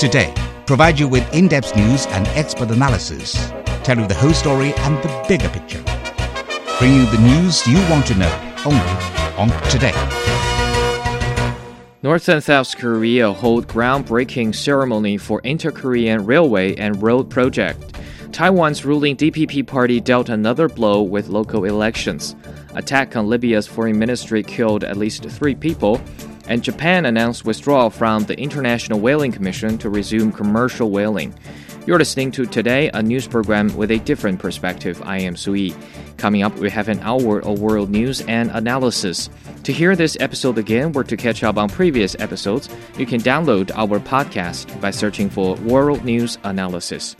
Today, provide you with in depth news and expert analysis, tell you the whole story and the bigger picture. Bring you the news you want to know only on Today. North and South Korea hold groundbreaking ceremony for Inter-Korean Railway and Road project. Taiwan's ruling DPP party dealt another blow with local elections. Attack on Libya's foreign ministry killed at least three people. And Japan announced withdrawal from the International Whaling Commission to resume commercial whaling. You're listening to Today, a news program with a different perspective. I am Sui. Coming up, we have an hour of world news and analysis. To hear this episode again or to catch up on previous episodes, you can download our podcast by searching for World News Analysis.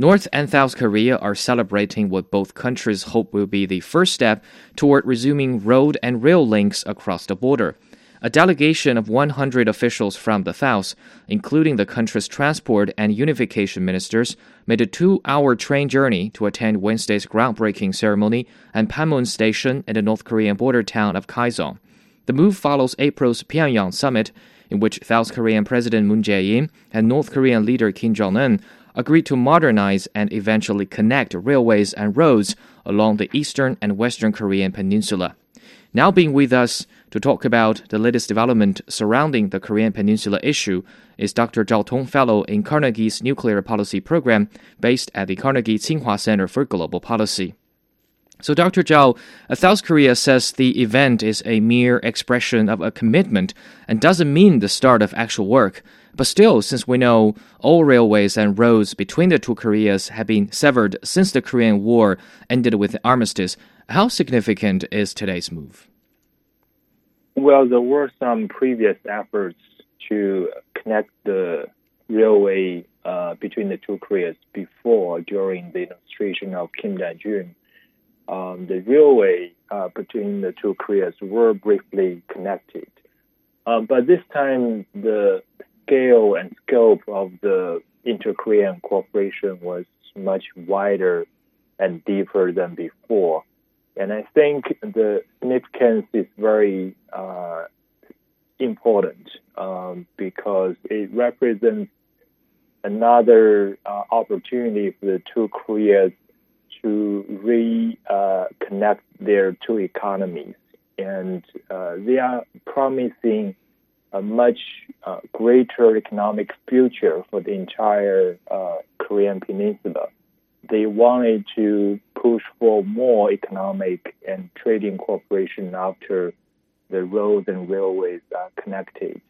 North and South Korea are celebrating what both countries hope will be the first step toward resuming road and rail links across the border. A delegation of 100 officials from the South, including the country's transport and unification ministers, made a two hour train journey to attend Wednesday's groundbreaking ceremony at Panmun Station in the North Korean border town of Kaesong. The move follows April's Pyongyang summit, in which South Korean President Moon Jae-in and North Korean leader Kim Jong-un agreed to modernize and eventually connect railways and roads along the eastern and western Korean peninsula. Now being with us to talk about the latest development surrounding the Korean Peninsula issue is Dr. Zhao Tong Fellow in Carnegie's Nuclear Policy Program based at the Carnegie Tsinghua Center for Global Policy. So, Dr. Zhao, uh, South Korea says the event is a mere expression of a commitment and doesn't mean the start of actual work. But still, since we know all railways and roads between the two Koreas have been severed since the Korean War ended with the armistice, how significant is today's move? Well, there were some previous efforts to connect the railway uh, between the two Koreas before during the administration of Kim Dae-jung. Um, the railway uh, between the two Koreas were briefly connected. Uh, but this time, the scale and scope of the inter-Korean cooperation was much wider and deeper than before. And I think the significance is very uh, important um, because it represents another uh, opportunity for the two Koreas to reconnect uh, their two economies. And uh, they are promising a much uh, greater economic future for the entire uh, Korean Peninsula they wanted to push for more economic and trading cooperation after the roads and railways are connected.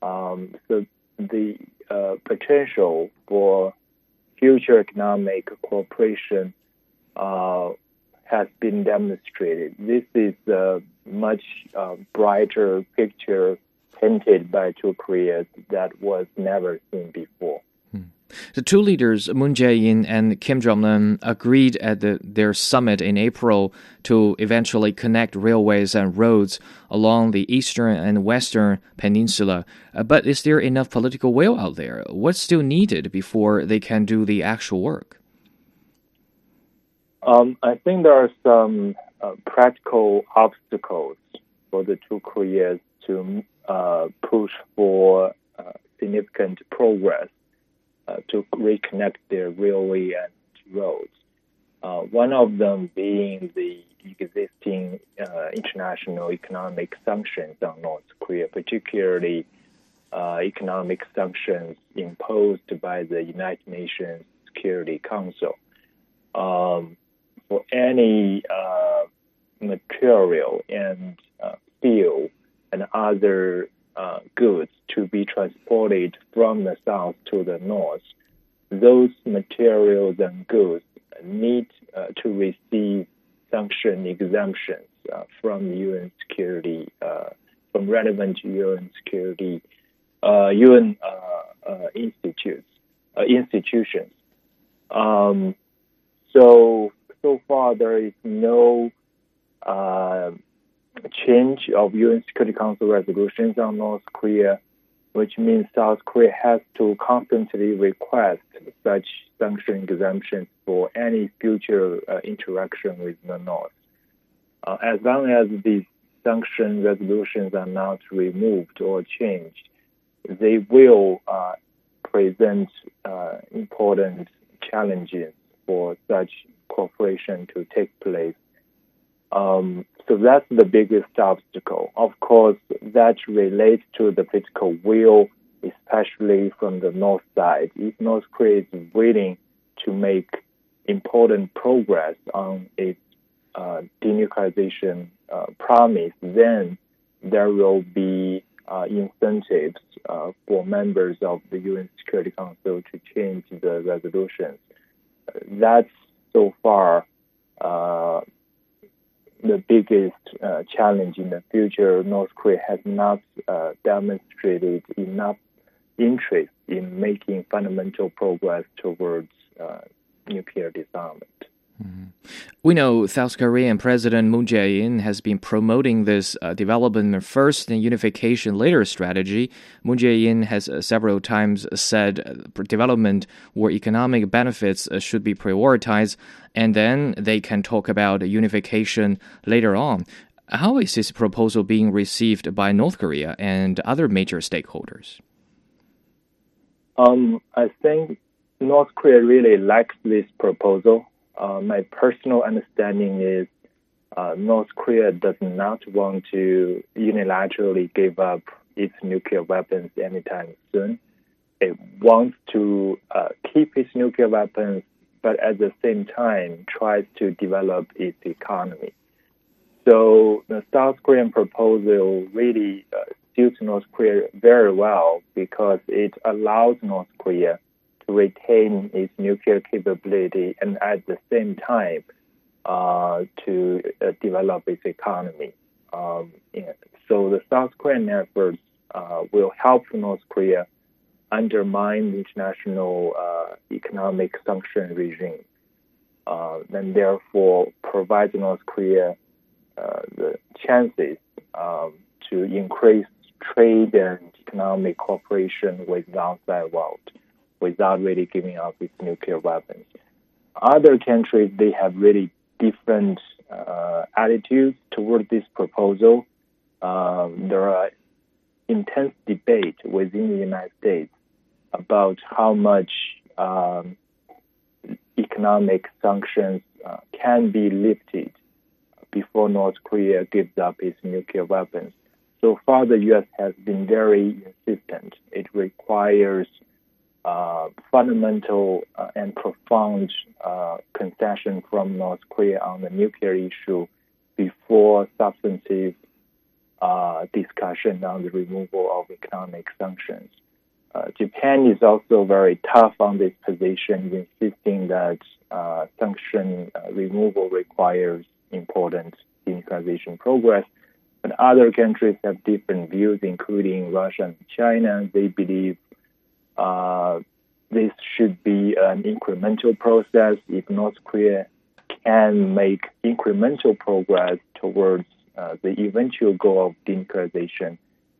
Um, so the uh, potential for future economic cooperation uh, has been demonstrated. This is a much uh, brighter picture painted by two Koreas that was never seen before. The two leaders, Moon Jae-in and Kim Jong-un, agreed at the, their summit in April to eventually connect railways and roads along the eastern and western peninsula. Uh, but is there enough political will out there? What's still needed before they can do the actual work? Um, I think there are some uh, practical obstacles for the two Koreas to uh, push for uh, significant progress to reconnect their railway and roads. Uh, one of them being the existing uh, international economic sanctions on North Korea, particularly economic sanctions imposed by the United Nations Security Council. Um, for any uh, material and uh, steel and other uh, goods to be transported from the south to the north, those materials and goods need uh, to receive sanction exemptions uh, from UN security, uh, from relevant UN security, UN uh, institutes, institutions. Um, so so far there is no change of UN Security Council resolutions on North Korea, which means South Korea has to constantly request such sanction exemptions for any future uh, interaction with the North. Uh, as long as these sanction resolutions are not removed or changed, they will uh, present uh, important challenges for such cooperation to take place. Um, so that's the biggest obstacle. Of course, that relates to the political will, especially from the north side. If North Korea is willing to make important progress on its uh, denuclearization uh, promise, then there will be uh, incentives uh, for members of the UN Security Council to change the resolutions. That's so far uh, the biggest uh, challenge in the future. North Korea has not uh, demonstrated enough interest in making fundamental progress towards uh, nuclear disarmament. Mm-hmm. We know South Korean President Moon Jae-in has been promoting this uh, development first and unification later strategy. Moon Jae-in has uh, several times said uh, development or economic benefits uh, should be prioritized, and then they can talk about unification later on. How is this proposal being received by North Korea and other major stakeholders? Um, I think North Korea really likes this proposal uh, my personal understanding is uh, North Korea does not want to unilaterally give up its nuclear weapons anytime soon. It wants to uh, keep its nuclear weapons, but at the same time tries to develop its economy. So the South Korean proposal really uh, suits North Korea very well because it allows North Korea retain its nuclear capability and at the same time uh, to uh, develop its economy. Um, yeah. So the South Korean efforts uh, will help North Korea undermine the international uh, economic sanction regime, uh, and therefore provide North Korea uh, the chances um, to increase trade and economic cooperation with the outside world without really giving up its nuclear weapons. Other countries, they have really different uh, attitudes toward this proposal. Um, there are intense debate within the United States about how much um, economic sanctions uh, can be lifted before North Korea gives up its nuclear weapons. So far, the U.S. has been very insistent. It requires uh, fundamental uh, and profound uh, concession from North Korea on the nuclear issue before substantive uh, discussion on the removal of economic sanctions. Uh, Japan is also very tough on this position, insisting that uh, sanction removal requires important denuclearization progress. But other countries have different views, including Russia and China. They believe uh, this should be an incremental process. If North Korea can make incremental progress towards uh, the eventual goal of denuclearization,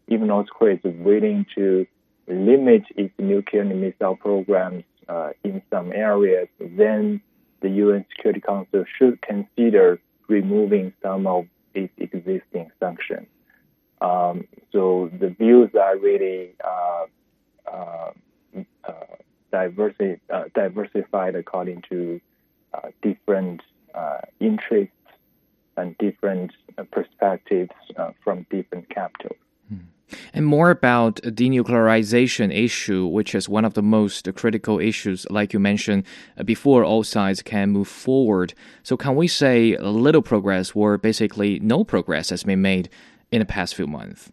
if North Korea is willing to limit its nuclear and missile programs uh, in some areas, then the UN Security Council should consider removing some of its existing sanctions. Um, so the views are really uh, diversi- uh, diversified according to uh, different interests and different perspectives from different capitals. Hmm. And more about the denuclearization issue, which is one of the most critical issues, like you mentioned before, all sides can move forward. So, can we say little progress or basically no progress has been made in the past few months?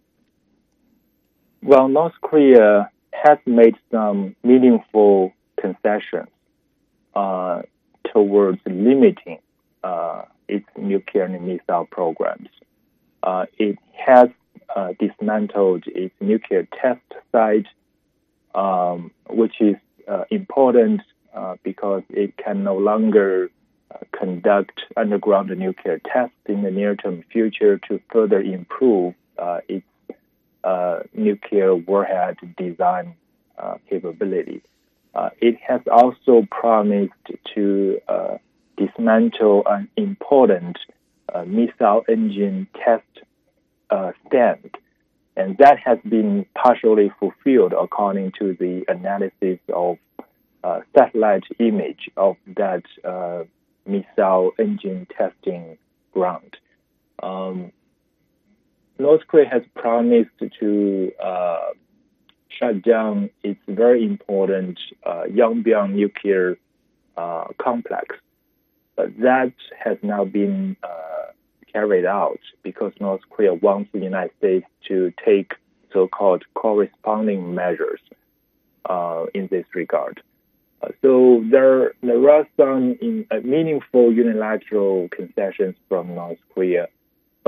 Well, North Korea has made some meaningful concessions uh, towards limiting uh, its nuclear and missile programs. Uh, it has uh, dismantled its nuclear test site, um, which is uh, important uh, because it can no longer conduct underground nuclear tests in the near-term future to further improve its uh, nuclear warhead design uh, capability. Uh, it has also promised to uh, dismantle an important uh, missile engine test uh, stand and that has been partially fulfilled according to the analysis of satellite image of that missile engine testing ground. Um, North Korea has promised to uh, shut down its very important uh, Yongbyon nuclear uh, complex. But that has now been uh, carried out because North Korea wants the United States to take so-called corresponding measures uh, in this regard. Uh, so there, there are some in, meaningful unilateral concessions from North Korea,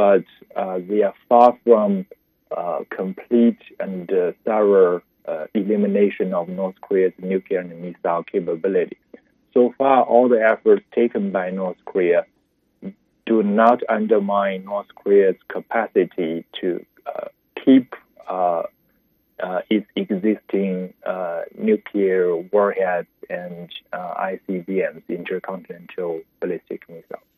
but uh, they are far from uh, complete and uh, thorough elimination of North Korea's nuclear and missile capabilities. So far, all the efforts taken by North Korea do not undermine North Korea's capacity to uh, keep uh, uh, its existing uh, nuclear warheads and uh, ICBMs, intercontinental ballistic missiles.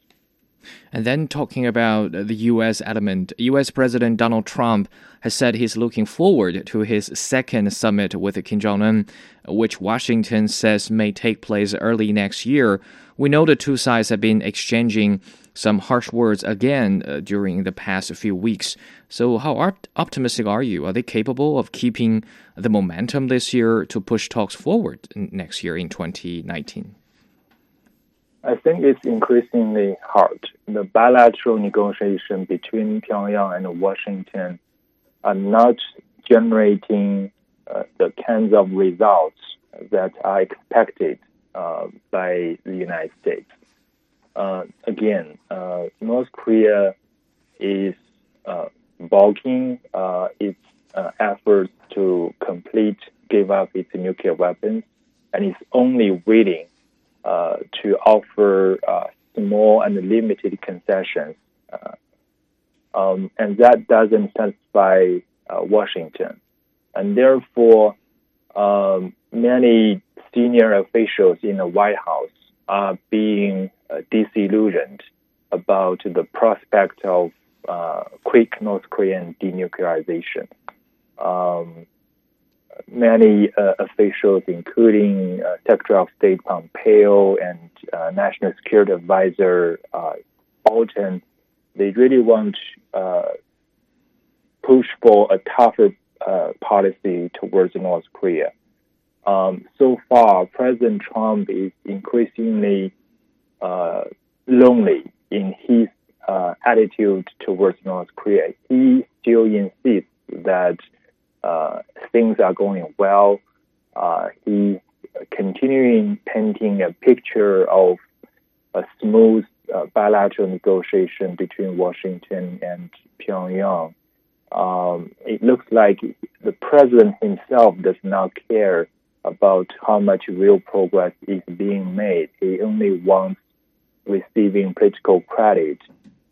And then talking about the U.S. element, U.S. President Donald Trump has said he's looking forward to his second summit with Kim Jong un, which Washington says may take place early next year. We know the two sides have been exchanging some harsh words again uh, during the past few weeks. So, how op- optimistic are you? Are they capable of keeping the momentum this year to push talks forward next year in 2019? I think it's increasingly hard. The bilateral negotiation between Pyongyang and Washington are not generating uh, the kinds of results that are expected uh, by the United States. Uh, again, uh, North Korea is uh, bulking uh, its efforts to complete give up its nuclear weapons, and is only willing uh, to offer uh, small and limited concessions. Uh, um, and that doesn't satisfy Washington. And therefore, um, many senior officials in the White House are being uh, disillusioned about the prospect of uh, quick North Korean denuclearization. Um, many uh, officials, including uh, Secretary of State Pompeo and uh, National Security Advisor uh, Bolton, they really want uh, push for a tougher uh, policy towards North Korea. Um, so far, President Trump is increasingly lonely in his attitude towards North Korea. He still insists that uh, things are going well. Uh, he's continuing painting a picture of a smooth uh, bilateral negotiation between Washington and Pyongyang. Um, it looks like the president himself does not care about how much real progress is being made. He only wants receiving political credit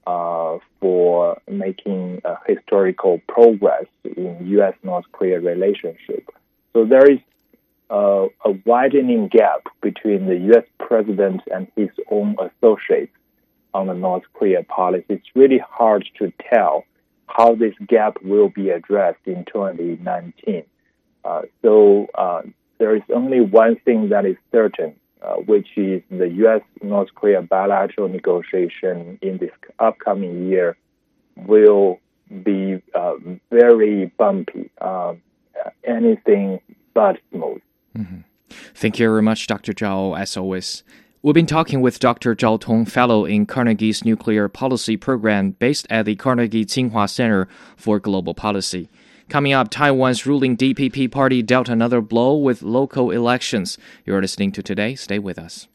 uh, for making uh, historical progress in U.S. North Korea relationship. So there is uh, a widening gap between the U.S. president and his own associates on the North Korea policy. It's really hard to tell how this gap will be addressed in 2019. Uh, so uh, there is only one thing that is certain uh, which is the U.S. North Korea bilateral negotiation in this upcoming year, will be uh, very bumpy, uh, anything but smooth. Mm-hmm. Thank you very much, Dr. Zhao, as always. We've been talking with Dr. Zhao Tong, fellow in Carnegie's Nuclear Policy Program based at the Carnegie Tsinghua Center for Global Policy. Coming up, Taiwan's ruling DPP party dealt another blow with local elections. You're listening to Today. Stay with us.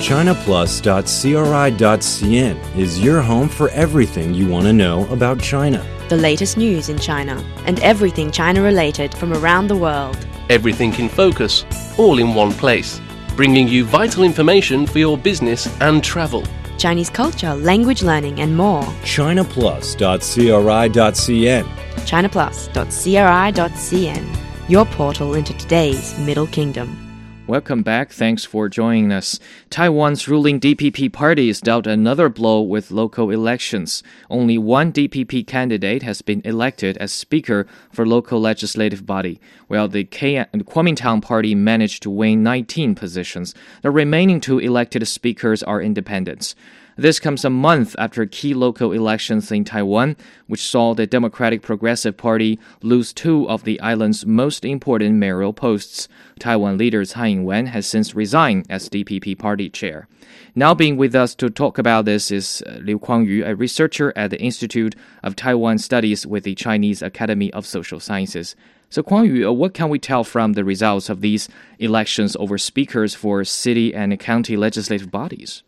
ChinaPlus.cri.cn is your home for everything you want to know about China. The latest news in China and everything China related from around the world. Everything in focus, all in one place, bringing you vital information for your business and travel. Chinese culture, language learning, and more. ChinaPlus.cri.cn. ChinaPlus.cri.cn. Your portal into today's Middle Kingdom. Welcome back. Thanks for joining us. Taiwan's ruling DPP party is dealt another blow with local elections. Only one DPP candidate has been elected as speaker for local legislative body, while the K- Kuomintang party managed to win 19 positions. The remaining two elected speakers are independents. This comes a month after key local elections in Taiwan, which saw the Democratic Progressive Party lose two of the island's most important mayoral posts. Taiwan leader Tsai Ing-wen has since resigned as DPP party chair. Now being with us to talk about this is uh, Liu Kuangyu, a researcher at the Institute of Taiwan Studies with the Chinese Academy of Social Sciences. So, Kuangyu, uh, what can we tell from the results of these elections over speakers for city and county legislative bodies?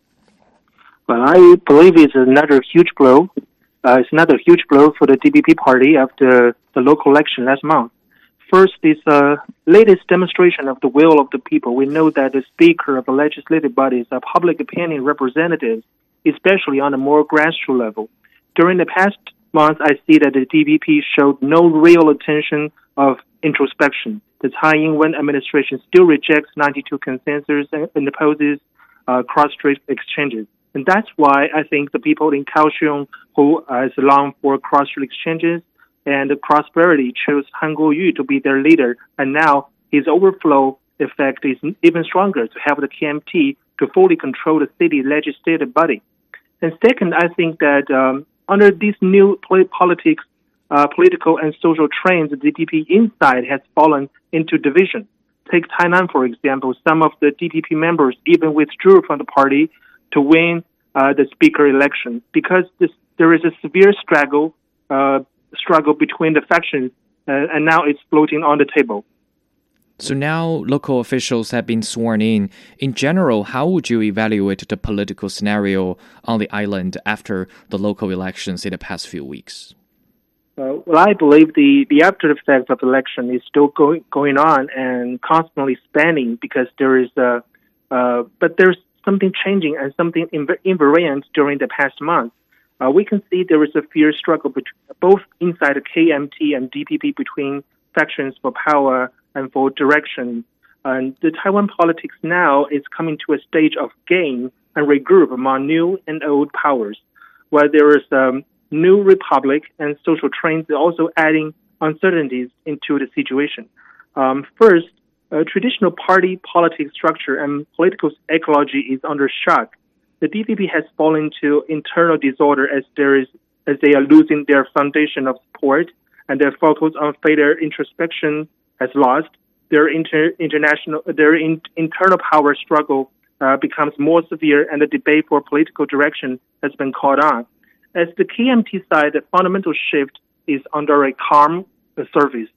Well, I believe it's another huge blow. Uh, it's another huge blow for the DPP party after the local election last month. First, this uh, latest demonstration of the will of the people. We know that the speaker of the legislative bodies are public opinion representatives, especially on a more grassroots level. During the past month, I see that the DPP showed no real attention of introspection. The Tsai Ing-wen administration still rejects 92 consensus and opposes uh, cross-strait exchanges. And that's why I think the people in Kaohsiung who has longed for cross-strait exchanges and prosperity chose Han Kuo-yu to be their leader. And now his overflow effect is even stronger to have the KMT to fully control the city legislative body. And second, I think that um, under these new politics, uh, political and social trends, the DPP inside has fallen into division. Take Tainan, for example. Some of the DPP members even withdrew from the party to win uh, the speaker election because this, there is a severe struggle uh, struggle between the factions, uh, and now it's floating on the table. So now local officials have been sworn in. In general, how would you evaluate the political scenario on the island after the local elections in the past few weeks? Uh, well, I believe the, the after effects of the election is still going going on and constantly spanning because there is a, uh, but there's something changing and something invariant during the past month. Uh, we can see there is a fierce struggle between, both inside the KMT and DPP between factions for power and for direction. And the Taiwan politics now is coming to a stage of gain and regroup among new and old powers, where there is a um, new republic and social trends also adding uncertainties into the situation. Um, first, uh, traditional party politics structure and political ecology is under shock. The DPP has fallen to internal disorder as there is as they are losing their foundation of support and their focus on further introspection has lost. Their inter- international their in- internal power struggle uh, becomes more severe, and the debate for political direction has been called on. As the KMT side, the fundamental shift is under a calm surface.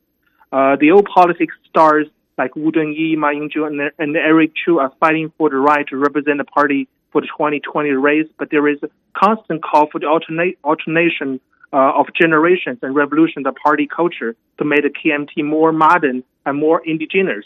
Uh, the old politics stars like Wu Dunyi, Ma Ying-jeou, and, and Eric Chu are fighting for the right to represent the party for the 2020 race, but there is a constant call for the alternate, alternation uh, of generations and revolution the party culture to make the KMT more modern and more indigenous.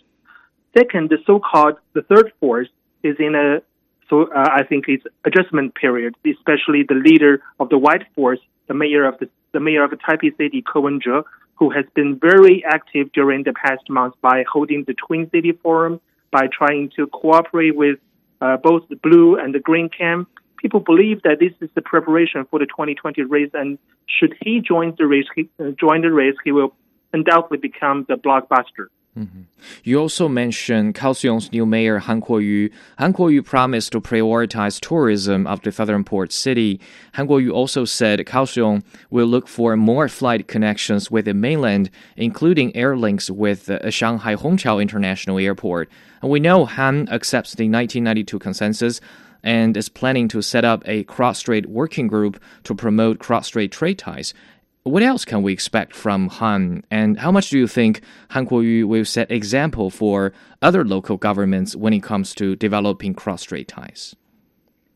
Second, the so-called the third force is in a so uh, I think it's adjustment period, especially the leader of the white force, the mayor of the the mayor of Taipei City, Ko Wen-je, who has been very active during the past months by holding the Twin City Forum, by trying to cooperate with uh, both the blue and the green camp. People believe that this is the preparation for the 2020 race, and should he join the race, he, uh, join the race, he will undoubtedly become the blockbuster. Mm-hmm. You also mentioned Kaohsiung's new mayor Han Kuo-yu. Han Kuo-yu promised to prioritize tourism of the southern port city. Han Kuo-yu also said Kaohsiung will look for more flight connections with the mainland, including air links with Shanghai Hongqiao International Airport. And we know Han accepts the 1992 consensus and is planning to set up a cross-strait working group to promote cross-strait trade ties. What else can we expect from Han? And how much do you think Han Kuo-yu will set example for other local governments when it comes to developing cross-strait ties?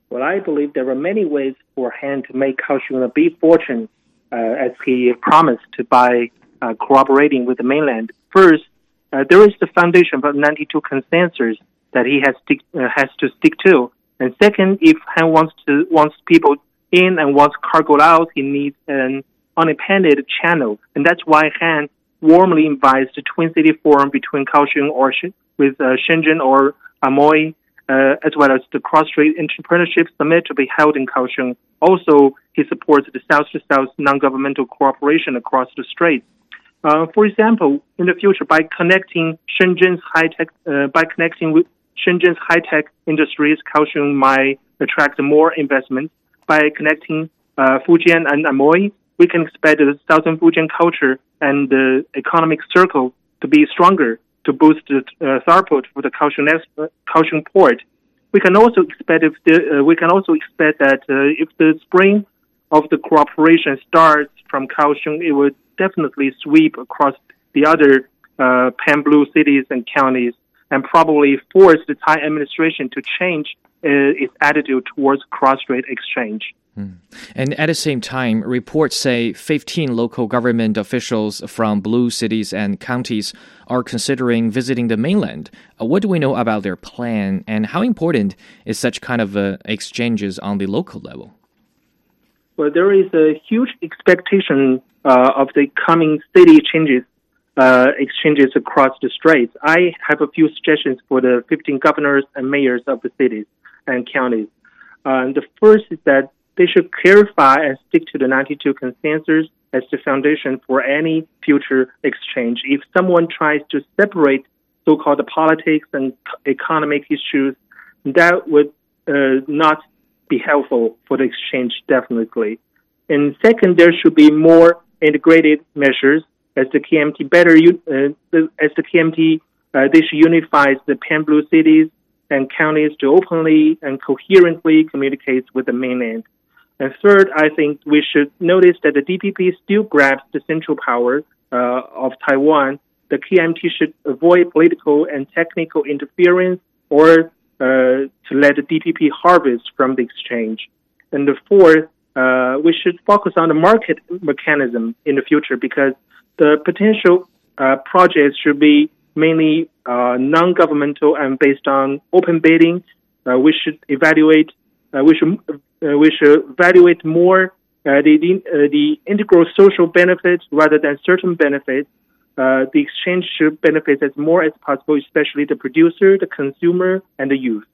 Well, I believe there are many ways for Han to make Kaohsiung a big fortune, uh, as he promised by uh, cooperating with the mainland. First, uh, there is the foundation of 92 consensus that he has, stick, uh, has to stick to. And second, if Han wants to wants people in and wants cargo out, he needs an unimpeded channel, and that's why Han warmly invites the Twin City Forum between Kaohsiung or with uh, Shenzhen or Amoy, uh, as well as the Cross-Strait Entrepreneurship Summit to be held in Kaohsiung. Also, he supports the South-to-South non-governmental cooperation across the strait. Uh, for example, in the future, by connecting Shenzhen's high-tech, uh, by connecting with Shenzhen's high-tech industries, Kaohsiung might attract more investment. By connecting uh, Fujian and Amoy, we can expect the Southern Fujian culture and the economic circle to be stronger to boost the uh, throughput for the Kaohsiung, uh, Kaohsiung port. We can also expect if the, uh, we can also expect that uh, if the spring of the cooperation starts from Kaohsiung, it would definitely sweep across the other uh, Pan Blue cities and counties and probably force the Tsai administration to change uh, its attitude towards cross-strait exchange. Mm. And at the same time, reports say 15 local government officials from blue cities and counties are considering visiting the mainland. Uh, what do we know about their plan, and how important is such kind of uh, exchanges on the local level? Well, there is a huge expectation uh, of the coming city changes, uh, exchanges across the straits. I have a few suggestions for the 15 governors and mayors of the cities and counties. Uh, the first is that they should clarify and stick to the 92 consensus as the foundation for any future exchange. If someone tries to separate so-called politics and economic issues, that would uh, not be helpful for the exchange, definitely. And second, there should be more integrated measures as the KMT better, uh, as the KMT, uh, should unify the Pan Blue cities and counties to openly and coherently communicate with the mainland. And third, I think we should notice that the DPP still grabs the central power uh, of Taiwan. The KMT should avoid political and technical interference or uh, to let the DPP harvest from the exchange. And the fourth, uh, we should focus on the market mechanism in the future because the potential uh, projects should be mainly uh, non-governmental and based on open bidding. Uh, we should evaluate uh, we should Uh, we should evaluate more uh, the the, uh, the integral social benefits rather than certain benefits. Uh, the exchange should benefit as more as possible, especially the producer, the consumer, and the youth.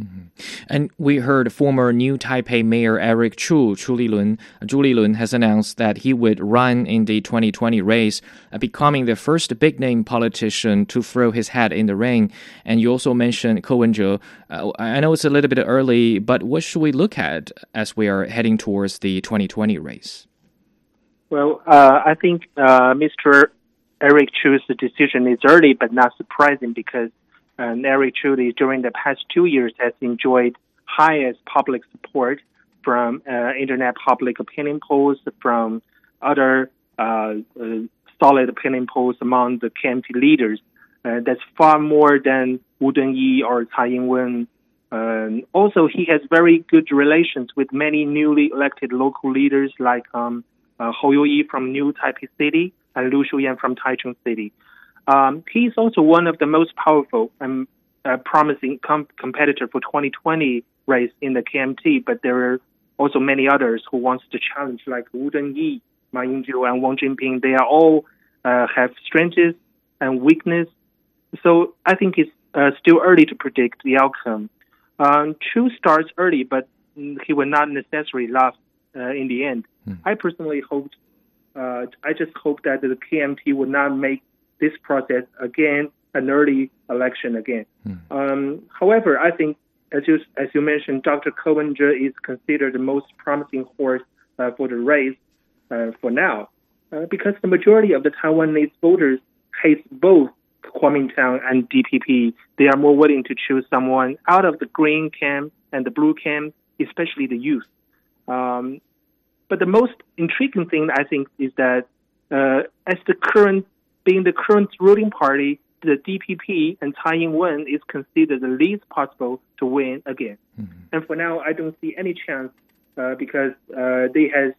Mm-hmm. And we heard former New Taipei Mayor Eric Chu, Chu Lilun, Zhu Lilun has announced that he would run in the 2020 race, uh, becoming the first big name politician to throw his hat in the ring. And you also mentioned Ko Wen-je. Uh, I know it's a little bit early, but what should we look at as we are heading towards the 2020 race? Well, uh, I think uh, Mr. Eric Chu's decision is early, but not surprising because and Eric during the past two years has enjoyed highest public support from uh, internet public opinion polls, from other uh, uh, solid opinion polls among the KMT leaders. Uh, that's far more than Wu Dunyi or Tsai Ing-wen. Um, also, he has very good relations with many newly elected local leaders like um, uh, Hou You-yi from New Taipei City and Lu Shuyan from Taichung City. Um, he's also one of the most powerful and uh, promising com- competitor for 2020 race in the KMT, but there are also many others who wants to challenge, like Wu Zhenyi, Ma Ying-jeou, and Wang Jinping. They are all uh, have strengths and weakness. So I think it's uh, still early to predict the outcome. Um, Chu starts early, but he will not necessarily last uh, in the end. Hmm. I personally hope, uh, I just hope that the KMT will not make this process again an early election again. Hmm. Um, however, I think as you as you mentioned, Dr. Ko Wen-je is considered the most promising horse uh, for the race uh, for now, uh, because the majority of the Taiwanese voters hate both Kuomintang and DPP. They are more willing to choose someone out of the green camp and the blue camp, especially the youth. Um, but the most intriguing thing I think is that uh, as the current being the current ruling party, the DPP and Tsai Ing-wen is considered the least possible to win again. Mm-hmm. And for now, I don't see any chance uh, because uh, they has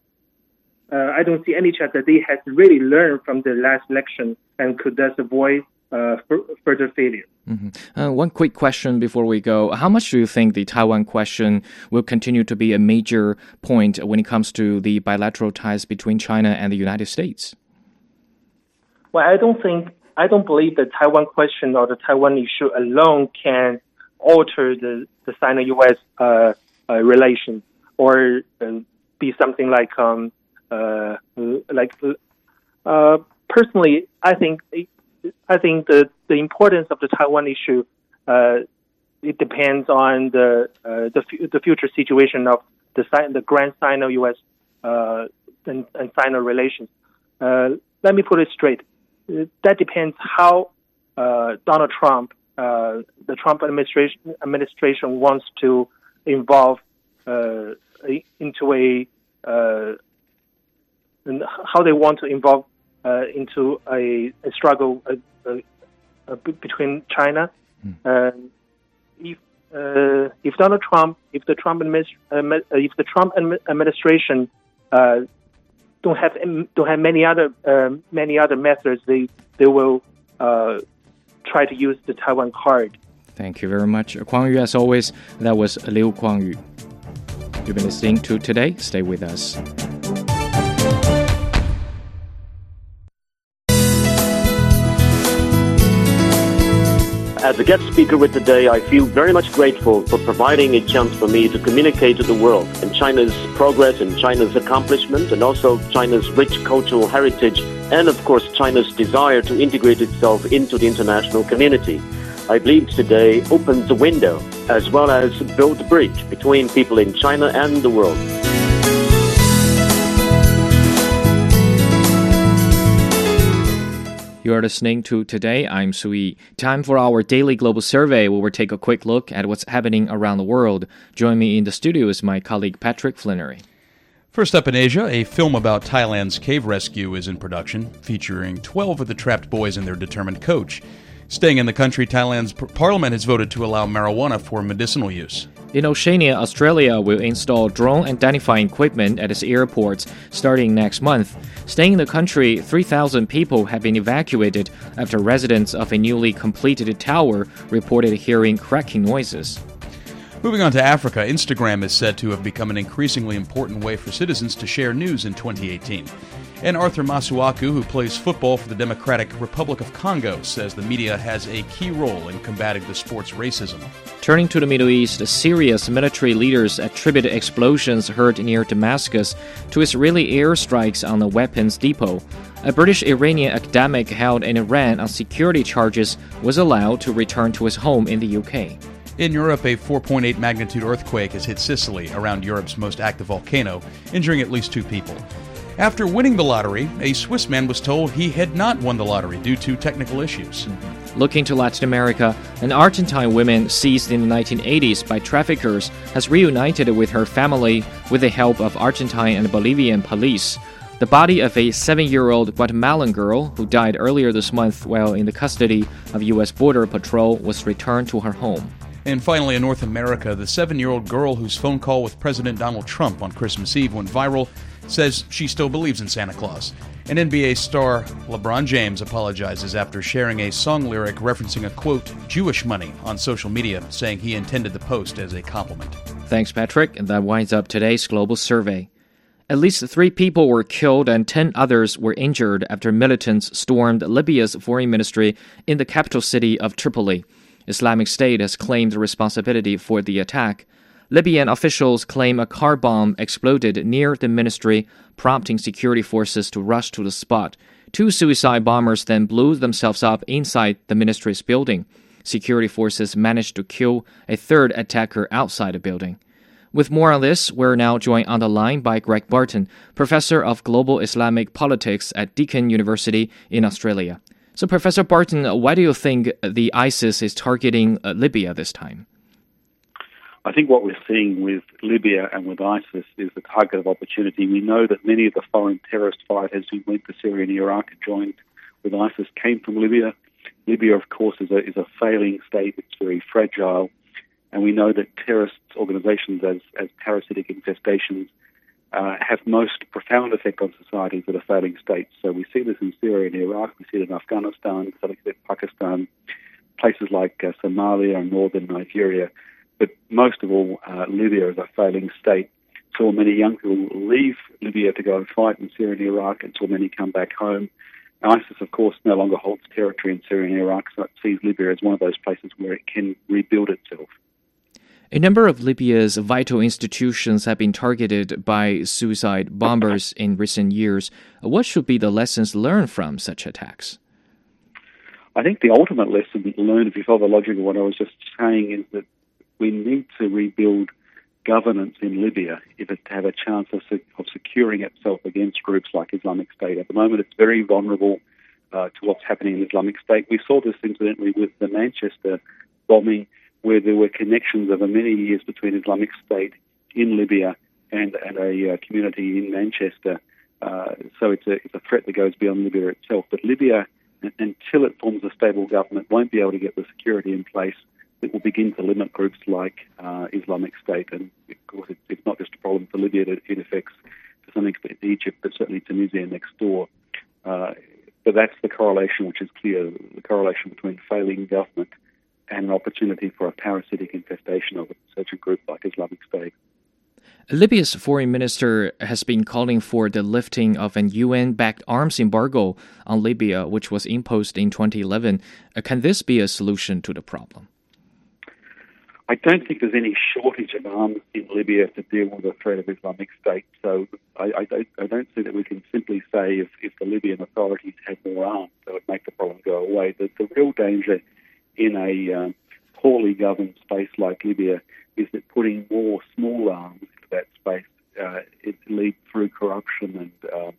uh, I don't see any chance that they has really learned from the last election and could thus avoid uh, further failure. Mm-hmm. Uh, one quick question before we go. How much do you think the Taiwan question will continue to be a major point when it comes to the bilateral ties between China and the United States? Well, I don't think I don't believe the Taiwan question or the Taiwan issue alone can alter the the Sino-U.S. Uh, uh, relations or uh, be something like um, uh, like uh, personally, I think I think the the importance of the Taiwan issue uh, it depends on the uh, the the future situation of the the Grand Sino-U.S. Uh, and, and Sino relations. Uh, let me put it straight. That depends how uh, Donald Trump, uh, the Trump administration administration wants to involve uh, into a uh, how they want to involve uh, into a, a struggle between China. Mm. if if Donald Trump, if the Trump administ- if the Trump administration don't have don't have many other uh, many other methods, they they will uh, try to use the Taiwan card. Thank you very much, Kwang Yu. As always, that was Liu Kwang Yu. You've been listening to today. Stay with us. A guest speaker with today, I feel very much grateful for providing a chance for me to communicate to the world and China's progress and China's accomplishment and also China's rich cultural heritage and of course China's desire to integrate itself into the international community. I believe today opens a window as well as build a bridge between people in China and the world. You are listening to Today. I'm Sui. Time for our daily global survey where we take a quick look at what's happening around the world. Join me in the studio is my colleague Patrick Flannery. First up in Asia, a film about Thailand's cave rescue is in production, featuring 12 of the trapped boys and their determined coach. Staying in the country, Thailand's parliament has voted to allow marijuana for medicinal use. In Oceania, Australia will install drone identifying equipment at its airports starting next month. Staying in the country, 3,000 people have been evacuated after residents of a newly completed tower reported hearing cracking noises. Moving on to Africa, Instagram is said to have become an increasingly important way for citizens to share news in 2018. And Arthur Masuaku, who plays football for the Democratic Republic of Congo, says the media has a key role in combating the sport's racism. Turning to the Middle East, Syria's military leaders attribute explosions heard near Damascus to Israeli airstrikes on the weapons depot. A British Iranian academic held in Iran on security charges was allowed to return to his home in the UK. In Europe, a 4.8 magnitude earthquake has hit Sicily, around Europe's most active volcano, injuring at least two people. After winning the lottery, a Swiss man was told he had not won the lottery due to technical issues. Looking to Latin America, an Argentine woman seized in the 1980s by traffickers has reunited with her family with the help of Argentine and Bolivian police. The body of a seven year old Guatemalan girl who died earlier this month while in the custody of U.S. Border Patrol was returned to her home. And finally, in North America, the seven year old girl whose phone call with President Donald Trump on Christmas Eve went viral says she still believes in Santa Claus. And NBA star LeBron James apologizes after sharing a song lyric referencing a quote, Jewish money, on social media, saying he intended the post as a compliment. Thanks, Patrick. And that winds up today's global survey. At least three people were killed and 10 others were injured after militants stormed Libya's foreign ministry in the capital city of Tripoli. Islamic State has claimed responsibility for the attack. Libyan officials claim a car bomb exploded near the ministry, prompting security forces to rush to the spot. Two suicide bombers then blew themselves up inside the ministry's building. Security forces managed to kill a third attacker outside the building. With more on this, we're now joined on the line by Greg Barton, professor of global Islamic politics at Deakin University in Australia. So, Professor Barton, why do you think the ISIS is targeting uh, Libya this time? I think what we're seeing with Libya and with ISIS is the target of opportunity. We know that many of the foreign terrorist fighters who went to Syria and Iraq and joined with ISIS came from Libya. Libya, of course, is a, is a failing state. It's very fragile. And we know that terrorist organizations, as, as parasitic infestations, uh, have most profound effect on societies that are failing states. So we see this in Syria and Iraq, we see it in Afghanistan, Pakistan, places like uh, Somalia and northern Nigeria. But most of all, uh, Libya is a failing state. Saw many young people leave Libya to go and fight in Syria and Iraq, and saw many come back home. ISIS, of course, no longer holds territory in Syria and Iraq, so it sees Libya as one of those places where it can rebuild itself. A number of Libya's vital institutions have been targeted by suicide bombers in recent years. What should be the lessons learned from such attacks? I think the ultimate lesson learned, if you follow the logic of what I was just saying, is that we need to rebuild governance in Libya if it's to have a chance of, of securing itself against groups like Islamic State. At the moment, it's very vulnerable uh, to what's happening in Islamic State. We saw this incidentally with the Manchester bombing where there were connections over many years between Islamic State in Libya and, and a uh, community in Manchester. Uh, so it's a, it's a threat that goes beyond Libya itself. But Libya, until it forms a stable government, won't be able to get the security in place that will begin to limit groups like uh, Islamic State. And of course, it, it's not just a problem for Libya, it, it affects to some extent Egypt, but certainly Tunisia next door. Uh, but that's the correlation which is clear the correlation between failing government and an opportunity for a parasitic infestation of such a group like Islamic State. Libya's foreign minister has been calling for the lifting of an UN backed arms embargo on Libya, which was imposed in 2011. Uh, can this be a solution to the problem? I don't think there's any shortage of arms in Libya to deal with the threat of Islamic State. So I, I, don't, I don't see that we can simply say if, if the Libyan authorities had more arms, that would make the problem go away. The, the real danger in a um, poorly governed space like Libya is that putting more small arms into that space uh, it leads through corruption and, um,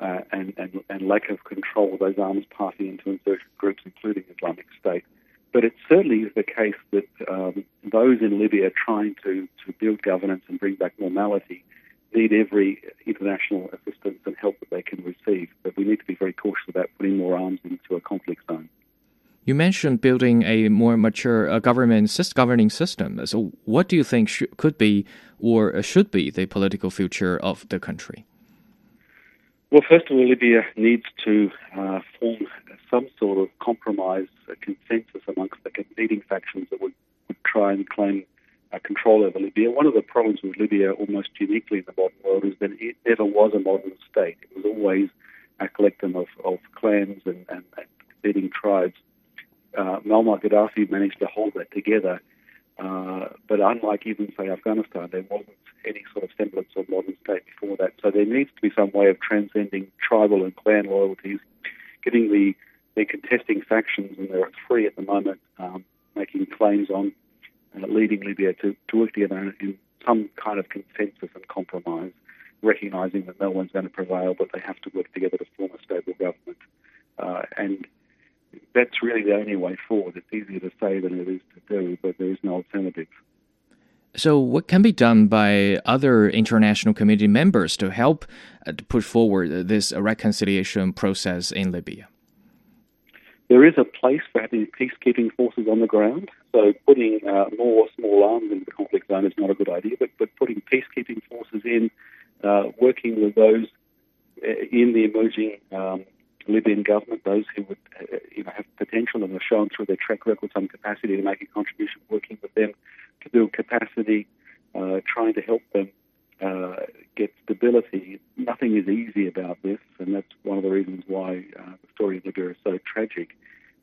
uh, and, and and lack of control of those arms passing into insurgent groups, including Islamic State. But it certainly is the case that um, those in Libya trying to, to build governance and bring back normality need every international assistance and help that they can receive. But we need to be very cautious about putting more arms into a conflict zone. You mentioned building a more mature uh, government governing system. So, what do you think sh- could be or should be the political future of the country? Well, first of all, Libya needs to uh, form some sort of compromise, a consensus amongst the competing factions that would, would try and claim uh, control over Libya. One of the problems with Libya, almost uniquely in the modern world, is that it never was a modern state. It was always a collective of, of clans and, and, and competing tribes uh, Muammar Gaddafi managed to hold that together. Uh, but unlike even, say, Afghanistan, there wasn't any sort of semblance of modern state before that. So there needs to be some way of transcending tribal and clan loyalties, getting the, the contesting factions, and there are three at the moment, um, making claims on uh, leading Libya to, to work together in some kind of consensus and compromise, recognizing that no one's going to prevail, but they have to work together to form a stable government. Uh, and that's really the only way forward. It's easier to say than it is to do, but there is no alternative. So, what can be done by other international community members to help uh, to put forward this reconciliation process in Libya? There is a place for having peacekeeping forces on the ground. So, putting uh, more small arms into the conflict zone is not a good idea, but, but putting peacekeeping forces in, uh, working with those uh, in the emerging um, Libyan government, those who would uh, you know, have potential and have shown through their track record some capacity to make a contribution, working with them to build capacity, uh, trying to help them uh, get stability. Nothing is easy about this, and that's one of the reasons why uh, the story of Libya is so tragic.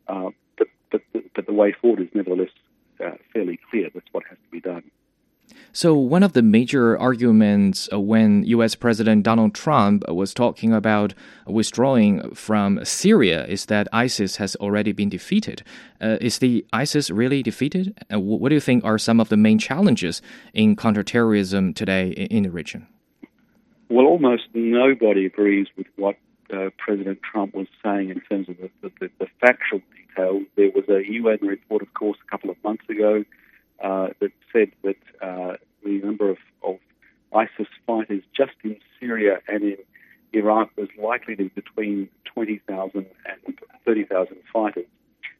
Uh, but, but, but the way forward is nevertheless uh, fairly clear. That's what has to be done. So, one of the major arguments uh, when US President Donald Trump was talking about withdrawing from Syria is that ISIS has already been defeated. Uh, is the ISIS really defeated? Uh, what do you think are some of the main challenges in counterterrorism today in the region? Well, almost nobody agrees with what uh, President Trump was saying in terms of the, the, the factual details. There was a UN report, of course, a couple of months ago uh, that said that uh, the number of, of ISIS fighters just in Syria and in Iraq was likely to be between 20,000 and 30,000 fighters.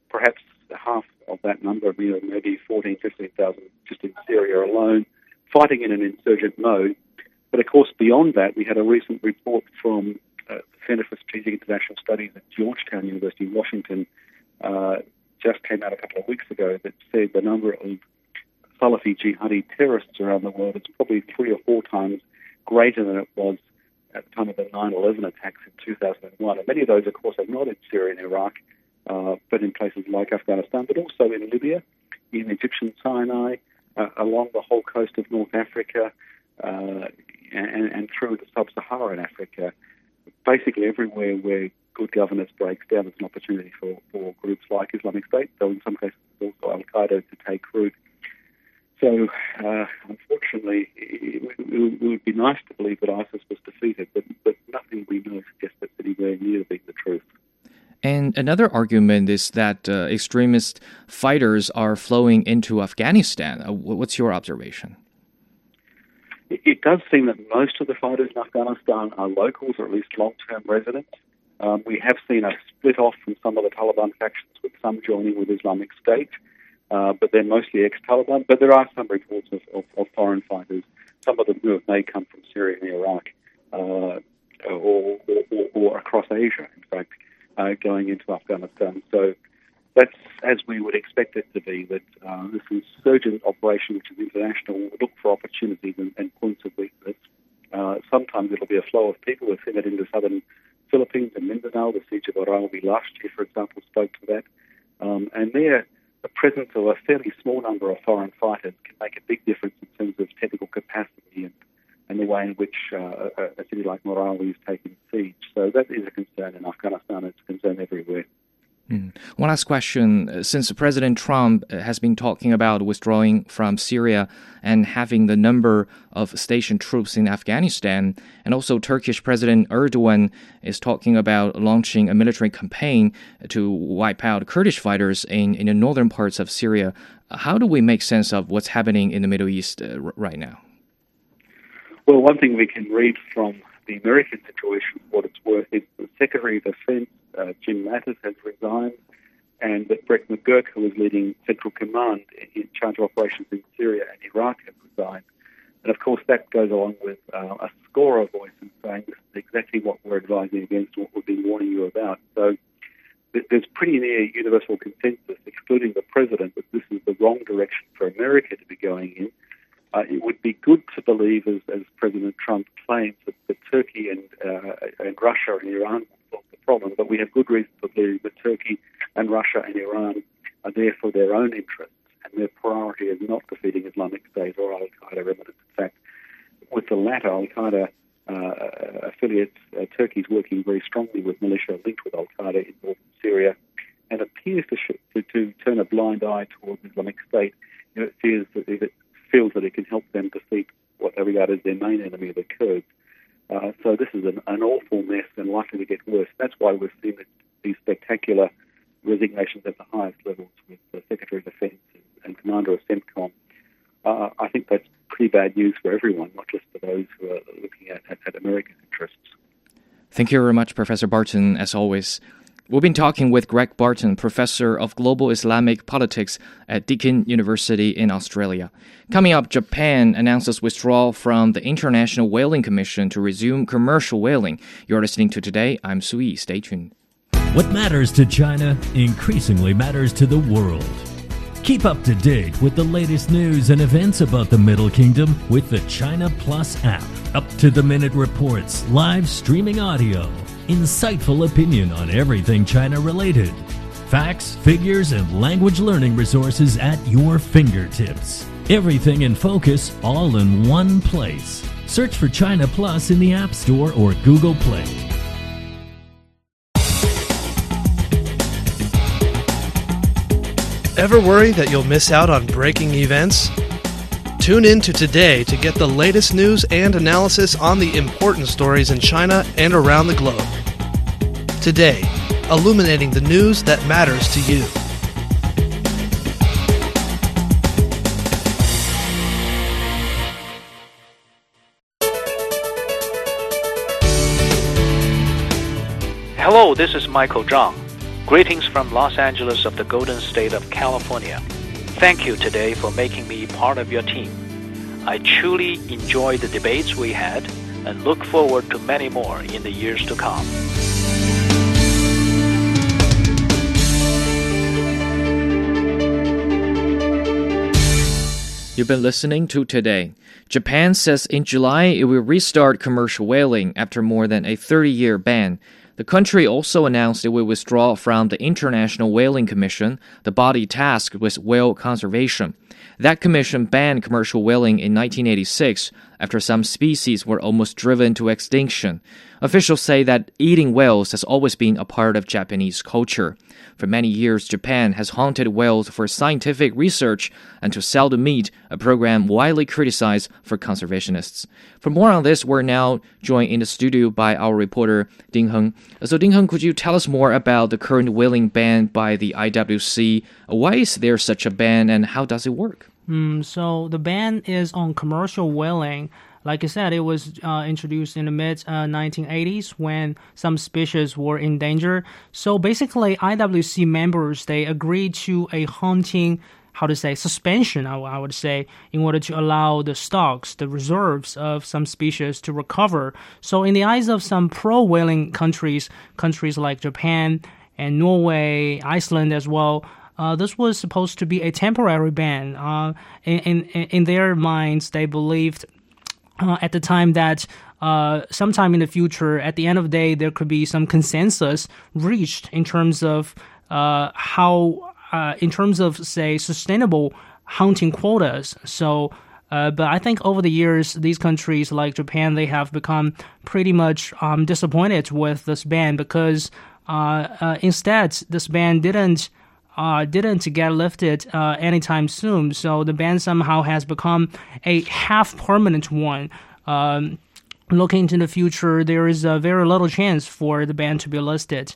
Perhaps half of that number, you know, maybe 14, 15,000 just in Syria alone, fighting in an insurgent mode. But of course, beyond that, we had a recent report from uh, the Center for Strategic International Studies at Georgetown University in Washington, uh, just came out a couple of weeks ago, that said the number of Salafi jihadi terrorists around the world, it's probably three or four times greater than it was at the time of the 9/11 attacks in 2001, and many of those, of course, are not in Syria and Iraq, uh, but in places like Afghanistan, but also in Libya, in Egyptian Sinai, uh, along the whole coast of North Africa, uh, and, and, through the sub-Saharan Africa. Basically, everywhere where good governance breaks down, there's an opportunity for, for groups like Islamic State, though in some cases also Al Qaeda to take root. So, uh, unfortunately, it, it, would be nice to believe that ISIS was defeated, but, but nothing we know suggests that's anywhere near being the truth. And another argument is that uh, extremist fighters are flowing into Afghanistan. Uh, what's your observation? It, it, does seem that most of the fighters in Afghanistan are locals or at least long term residents. Um, we have seen a split off from some of the Taliban factions, with some joining with Islamic State, uh, but they're mostly ex Taliban. But there are some reports of, of, of, foreign fighters, some of them who may come from Syria and Iraq uh, or, or, or across Asia, in fact uh, going into Afghanistan. So that's as we would expect it to be, that uh, this insurgent operation, which is international, will look for opportunities and, and points of weakness. Uh, sometimes it'll be a flow of people. We've seen it in the southern Philippines and Mindanao. The siege of Marawi last year, for example, spoke to that. Um, and there, the presence of a fairly small number of foreign fighters can make a big difference in terms of technical capacity and and the way in which uh, a, a, city like Marawi is taking siege. So that is a concern in Afghanistan. It's a concern everywhere. Mm. One last question. Since President Trump uh, has been talking about withdrawing from Syria and having the number of stationed troops in Afghanistan, and also Turkish President Erdogan is talking about launching a military campaign to wipe out Kurdish fighters in, in the northern parts of Syria, how do we make sense of what's happening in the Middle East uh, right now? Well, one thing we can read from the American situation, what it's worth, is the Secretary of Defense, uh, Jim Mattis, has resigned, and that Brett McGurk, who was leading Central Command in charge of operations in Syria and Iraq, has resigned. And of course, that goes along with uh, a score of voices saying this is exactly what we're advising against, what we've been warning you about. So there's pretty near universal consensus, excluding the president, that this is the wrong direction for America to be going in uh, it would be good to believe, as, as President Trump claims, that, that Turkey and, uh, and Russia and Iran solve the problem. But we have good reason to believe that Turkey and Russia and Iran are there for their own interests, and their priority is not defeating Islamic State or Al Qaeda remnants. In fact, with the latter, Al Qaeda uh, affiliates, uh, Turkey is working very strongly with militia linked with Al Qaeda in northern Syria, and appears to, sh- to, to turn a blind eye towards Islamic State. You know, it fears that it feels that it can help them defeat what they regard as their main enemy, the Kurds. Uh, so this is an, an, awful mess and likely to get worse. That's why we've seen these spectacular resignations at the highest levels with the Secretary of Defence and, and Commander of CENTCOM. Uh, I think that's pretty bad news for everyone, not just for those who are looking at, at, at American interests. Thank you very much, Professor Barton, as always. We've been talking with Greg Barton, professor of global Islamic politics at Deakin University in Australia. Coming up, Japan announces withdrawal from the International Whaling Commission to resume commercial whaling. You're listening to Today. I'm Sui. Stay tuned. What matters to China increasingly matters to the world. Keep up to date with the latest news and events about the Middle Kingdom with the China Plus app. Up to the minute reports, live streaming audio insightful opinion on everything China related. Facts, figures, and language learning resources at your fingertips. Everything in focus, all in one place. Search for China Plus in the App Store or Google Play. Ever worry that you'll miss out on breaking events? Tune in to today to get the latest news and analysis on the important stories in China and around the globe. Today, illuminating the news that matters to you. Hello, this is Michael Zhang. Greetings from Los Angeles of the Golden State of California. Thank you today for making me part of your team. I truly enjoyed the debates we had and look forward to many more in the years to come. You've been listening to Today. Japan says in July it will restart commercial whaling after more than a 30 year ban. The country also announced it will withdraw from the International Whaling Commission, the body tasked with whale conservation. That commission banned commercial whaling in 1986 after some species were almost driven to extinction. Officials say that eating whales has always been a part of Japanese culture. For many years, Japan has hunted whales for scientific research and to sell the meat, a program widely criticized for conservationists. For more on this, we're now joined in the studio by our reporter Ding Heng. So, Ding Heng, could you tell us more about the current whaling ban by the IWC? Why is there such a ban, and how does it work? Mm, so the ban is on commercial whaling. Like I said, it was uh, introduced in the mid uh, 1980s when some species were in danger. So basically, IWC members they agreed to a hunting how to say suspension I, I would say in order to allow the stocks the reserves of some species to recover so in the eyes of some pro whaling countries countries like japan and norway iceland as well uh, this was supposed to be a temporary ban. Uh, in, in, in their minds, they believed uh, at the time that uh, sometime in the future, at the end of the day, there could be some consensus reached in terms of uh, how, uh, in terms of say, sustainable hunting quotas. So. but I think over the years, these countries like Japan, they have become pretty much um, disappointed with this ban because instead, this ban didn't uh, didn't get lifted uh, anytime soon. So the ban somehow has become a half permanent one. Um, looking into the future, there is a very little chance for the ban to be listed.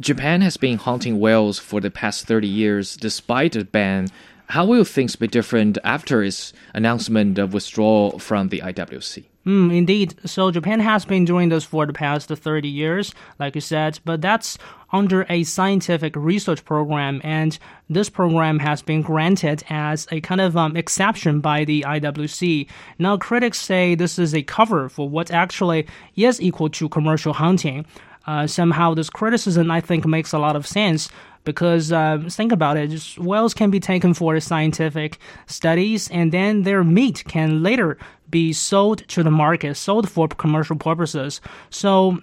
Japan has been hunting whales for the past 30 years despite the ban. How will things be different after its announcement of withdrawal from the IWC? Mm, indeed. So Japan has been doing this for the past 30 years, like you said, but that's under a scientific research program, and this program has been granted as a kind of um, exception by the IWC. Now, critics say this is a cover for what actually is equal to commercial hunting. Uh, somehow, this criticism I think makes a lot of sense because uh, think about it just whales can be taken for scientific studies and then their meat can later be sold to the market sold for commercial purposes. So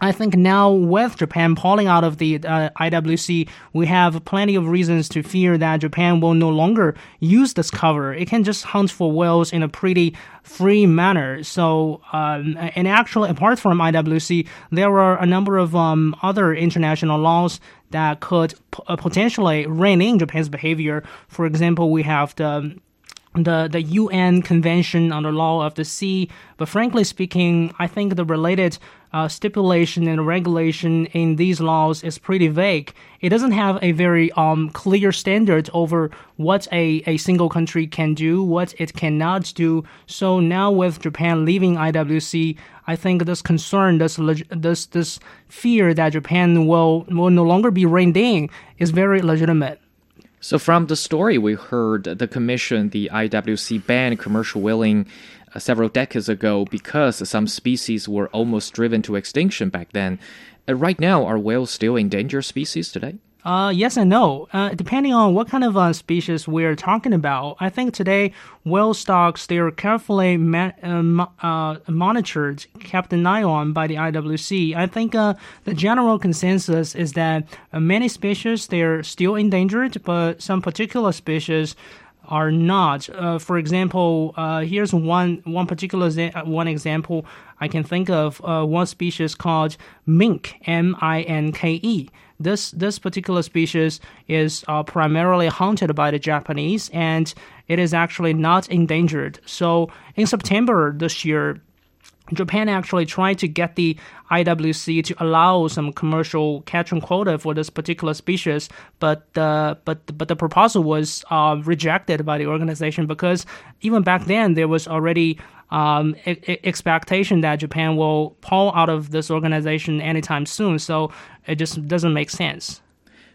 I think now with Japan pulling out of the uh, IWC, we have plenty of reasons to fear that Japan will no longer use this cover. It can just hunt for whales in a pretty free manner. So, um, and actually, apart from IWC, there are a number of um, other international laws that could p- uh, potentially rein in Japan's behavior. For example, we have the the the UN Convention on the Law of the Sea. But frankly speaking, I think the related uh, stipulation and regulation in these laws is pretty vague. It doesn't have a very um, clear standard over what a, a single country can do, what it cannot do. So now with Japan leaving IWC, I think this concern, this this this fear that Japan will will no longer be reined in is very legitimate. So, from the story we heard, the Commission, the IWC, banned commercial whaling uh, several decades ago because some species were almost driven to extinction back then. Uh, right now, are whales still endangered species today? Uh, yes and no. Uh, depending on what kind of uh, species we're talking about, I think today whale stocks they are carefully ma- uh, uh, monitored, kept an eye on by the IWC. I think the general consensus is that many species they are still endangered, but some particular species are not. Uh, for example, uh, here's one one particular one example I can think of. Uh, one species called minke, M I N K E. This this particular species is uh, primarily hunted by the Japanese, and it is actually not endangered. So in September this year, Japan actually tried to get the IWC to allow some commercial catching quota for this particular species, but uh, but but the proposal was uh, rejected by the organization because even back then there was already um, e- expectation that Japan will pull out of this organization anytime soon. So it just doesn't make sense.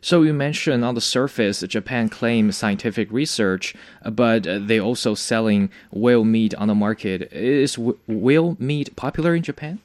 So you mentioned on the surface, Japan claims scientific research, but they also selling whale meat on the market. Is whale meat popular in Japan?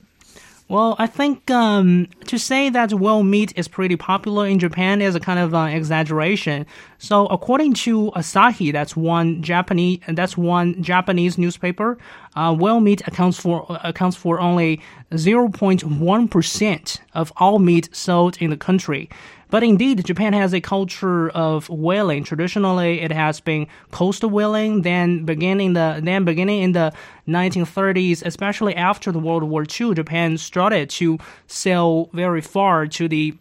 Well, I think um, to say that whale meat is pretty popular in Japan is a kind of uh, exaggeration. So, according to Asahi, that's one Japanese that's one Japanese newspaper, uh, whale meat accounts for accounts for only 0.1 percent of all meat sold in the country. But indeed, Japan has a culture of whaling. Traditionally, it has been coastal whaling. Then beginning the then beginning in the 1930s, especially after the World War II, Japan started to sail very far to the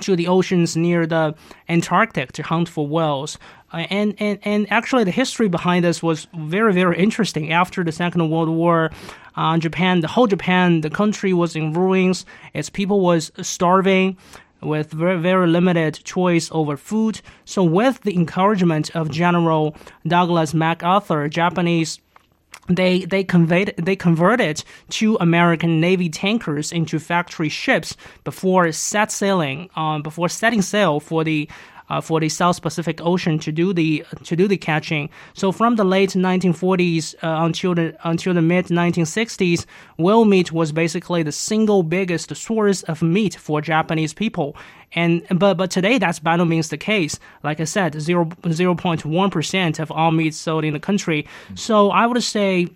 to the oceans near the Antarctic to hunt for whales. Uh, and, and, and actually, the history behind this was very, very interesting. After the Second World War, uh, Japan, the whole Japan, the country was in ruins. Its people was starving with very, very limited choice over food. So, with the encouragement of General Douglas MacArthur, Japanese they they conveyed they converted two American Navy tankers into factory ships before set sailing um, before setting sail for the uh, for the South Pacific Ocean to do the to do the catching. So from the late 1940s uh, until the until the mid 1960s, whale meat was basically the single biggest source of meat for Japanese people. And but but today that's by no means the case. Like I said, 0, 0.1 percent of all meat sold in the country. So I would say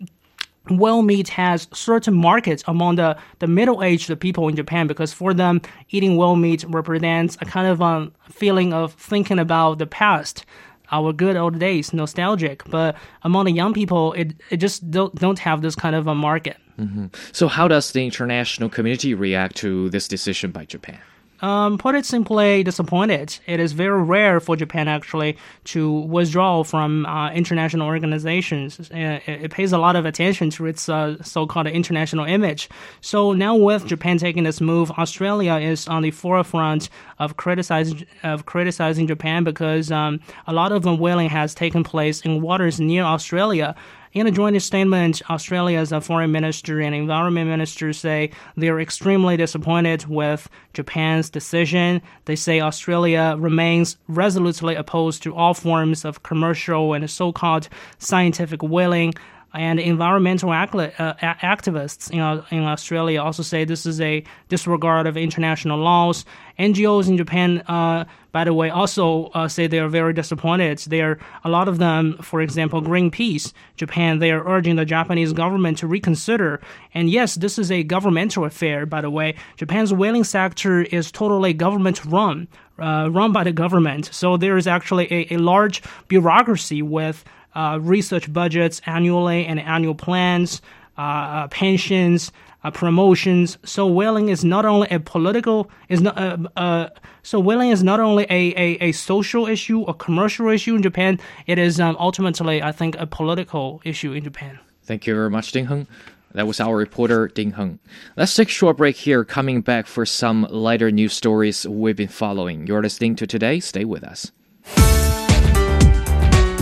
whale meat has certain markets among the, the middle-aged people in Japan because for them, eating whale meat represents a kind of um, feeling of thinking about the past, our good old days, nostalgic. But among the young people, it, it just don't, don't have this kind of a market. Mm-hmm. So how does the international community react to this decision by Japan? Um, put it simply, disappointed. It is very rare for Japan actually to withdraw from uh, international organizations. Uh, it, it, pays a lot of attention to its uh, so-called international image. So now, with Japan taking this move, Australia is on the forefront of criticizing of criticizing Japan because um, a lot of whaling has taken place in waters near Australia. In a joint statement, Australia's foreign minister and environment minister say they're extremely disappointed with Japan's decision. They say Australia remains resolutely opposed to all forms of commercial and so-called scientific whaling and environmental uh, activists in, Australia also say this is a disregard of international laws. NGOs in Japan, uh, by the way, also uh, say they are very disappointed. They are a lot of them, for example, Greenpeace Japan. They are urging the Japanese government to reconsider. And yes, this is a governmental affair. By the way, Japan's whaling sector is totally government run. Uh, run by the government. So there is actually a, a large bureaucracy with uh, research budgets annually and annual plans, uh, uh pensions, uh, promotions. So whaling is not only a political is not uh, uh, so whaling is not only a, a, a social issue, a commercial issue in Japan. It is um, ultimately, I think, a political issue in Japan. Thank you very much, Ding Heng. That was our reporter Ding Heng. Let's take a short break here. Coming back for some lighter news stories we've been following. You're listening to today. Stay with us.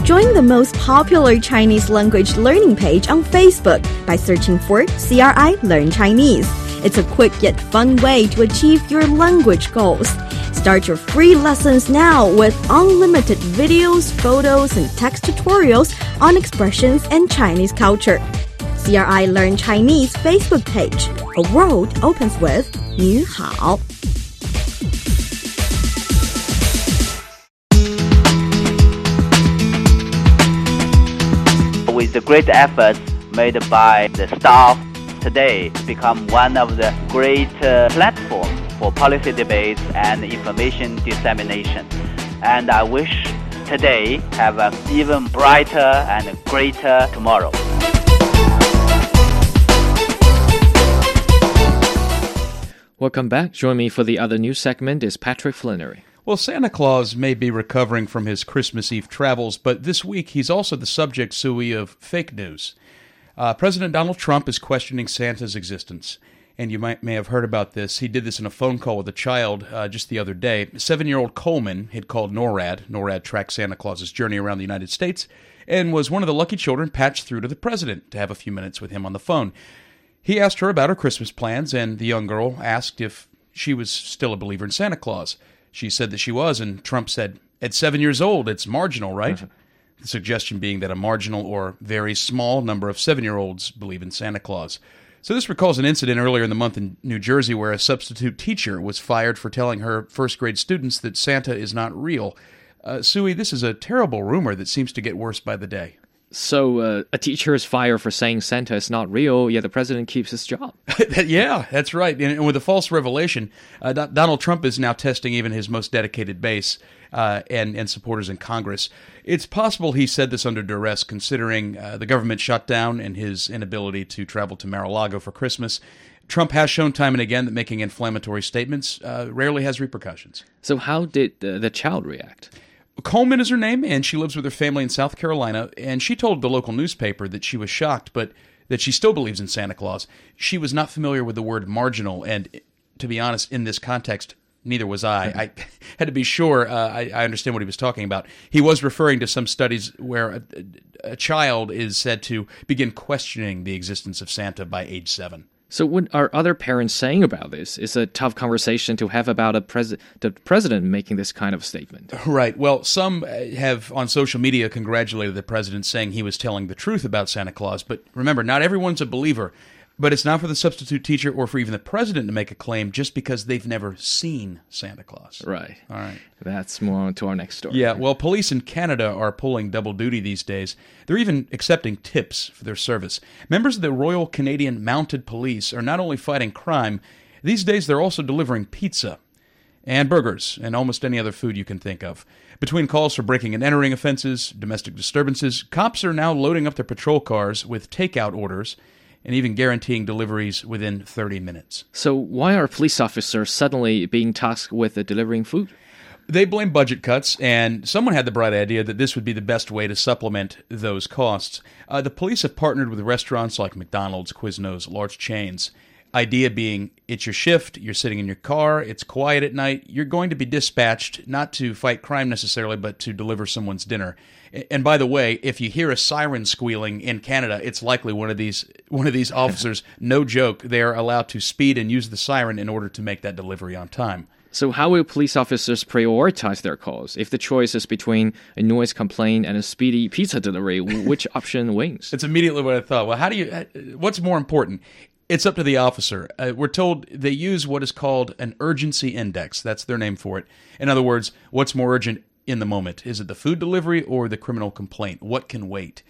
Join the most popular Chinese language learning page on Facebook by searching for CRI Learn Chinese. It's a quick yet fun way to achieve your language goals. Start your free lessons now with unlimited videos, photos, and text tutorials on expressions and Chinese culture. CRI Learn Chinese Facebook page. A world opens with 你好. With the great efforts made by the staff today to become one of the great uh, platforms for policy debates and information dissemination. And I wish today have an even brighter and greater tomorrow. Welcome back. Join me for the other news segment is Patrick Flannery. Well, Santa Claus may be recovering from his Christmas Eve travels, but this week he's also the subject, Sui, of fake news. Uh, President Donald Trump is questioning Santa's existence. And you might may have heard about this. He did this in a phone call with a child uh, just the other day. Seven year old Collman had called NORAD. NORAD tracked Santa Claus's journey around the United States and was one of the lucky children patched through to the president to have a few minutes with him on the phone. He asked her about her Christmas plans, and the young girl asked if she was still a believer in Santa Claus. She said that she was, and Trump said, at seven years old, it's marginal, right? Mm-hmm. The suggestion being that a marginal or very small number of seven year olds believe in Santa Claus. So, this recalls an incident earlier in the month in New Jersey where a substitute teacher was fired for telling her first grade students that Santa is not real. Uh, Sui, this is a terrible rumor that seems to get worse by the day. So uh, a teacher is fired for saying Santa is not real, yet the president keeps his job. yeah, that's right. And, and, with a false revelation, uh, Donald Trump is now testing even his most dedicated base uh, and and supporters in Congress. It's possible he said this under duress, considering uh, the government shutdown and his inability to travel to Mar-a-Lago for Christmas. Trump has shown time and again that making inflammatory statements uh, rarely has repercussions. So, how did the child react? Collman is her name, and she lives with her family in South Carolina. And she told the local newspaper that she was shocked, but that she still believes in Santa Claus. She was not familiar with the word marginal, and to be honest, in this context, neither was I. I had to be sure uh, I, I, understand what he was talking about. He was referring to some studies where a, a child is said to begin questioning the existence of Santa by age seven. So, what are other parents saying about this? It's a tough conversation to have about a pres- the president making this kind of statement. Right. Well, some uh, have on social media congratulated the president, saying he was telling the truth about Santa Claus. But remember, not everyone's a believer. But it's not for the substitute teacher or for even the president to make a claim just because they've never seen Santa Claus. Right. All right. That's more on to our next story. Yeah. Well, police in Canada are pulling double duty these days. They're even accepting tips for their service. Members of the Royal Canadian Mounted Police are not only fighting crime, these days they're also delivering pizza and burgers and almost any other food you can think of. Between calls for breaking and entering offenses, domestic disturbances, cops are now loading up their patrol cars with takeout orders and even guaranteeing deliveries within 30 minutes. So, why are police officers suddenly being tasked with delivering food? They blame budget cuts, and someone had the bright idea that this would be the best way to supplement those costs. Uh, the police have partnered with restaurants like McDonald's, Quiznos, large chains. Idea being, it's your shift, you're sitting in your car, it's quiet at night, you're going to be dispatched not to fight crime necessarily, but to deliver someone's dinner. And by the way, if you hear a siren squealing in Canada, it's likely one of these one of these officers. no joke, they're allowed to speed and use the siren in order to make that delivery on time. So, how will police officers prioritize their calls? If the choice is between a noise complaint and a speedy pizza delivery, which option wins? It's immediately what I thought. Well, how do you? Uh, what's more important? It's up to the officer. Uh, we're told they use what is called an urgency index. That's their name for it. In other words, what's more urgent in the moment? Is it the food delivery or the criminal complaint? What can wait?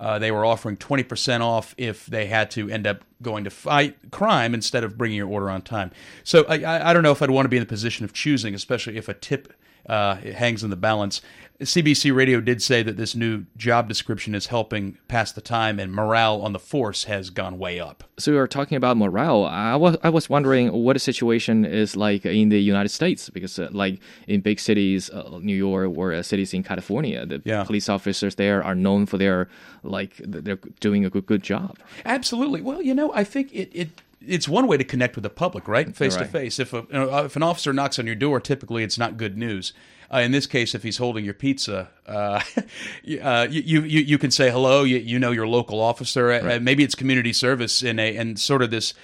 Uh, they were offering 20% off if they had to end up going to fight crime instead of bringing your order on time. So I, I don't know if I'd want to be in the position of choosing, especially if a tip uh, it hangs in the balance. CBC Radio did say that this new job description is helping pass the time, and morale on the force has gone way up. So we are talking about morale. I was I was wondering what the situation is like in the United States because, uh, like in big cities, uh, New York or uh, cities in California, the yeah. police officers there are known for their like they're doing a good good job. Absolutely. Well, you know, I think it it it's one way to connect with the public, right? Face to face. If a, if an officer knocks on your door, typically it's not good news. Uh, in this case, if he's holding your pizza, uh, uh, you, you you can say hello. You, you know your local officer. Uh, right. maybe it's community service in a and sort of this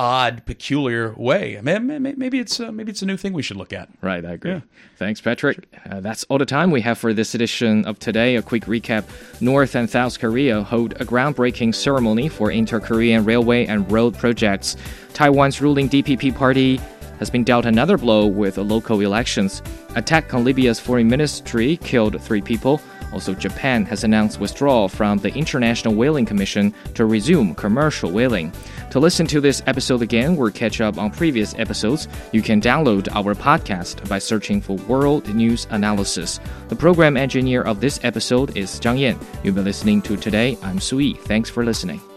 odd, peculiar way. Maybe it's uh, maybe it's a new thing we should look at. Right, I agree. Yeah. Thanks, Patrick. Uh, that's all the time we have for this edition of today. A quick recap: North and South Korea hold a groundbreaking ceremony for inter-Korean railway and road projects. Taiwan's ruling DPP party has been dealt another blow with local elections. Attack on Libya's foreign ministry killed three people. Also, Japan has announced withdrawal from the International Whaling Commission to resume commercial whaling. To listen to this episode again or catch up on previous episodes, you can download our podcast by searching for World News Analysis. The program engineer of this episode is Zhang Yan. You've been listening to Today. I'm Sui. Thanks for listening.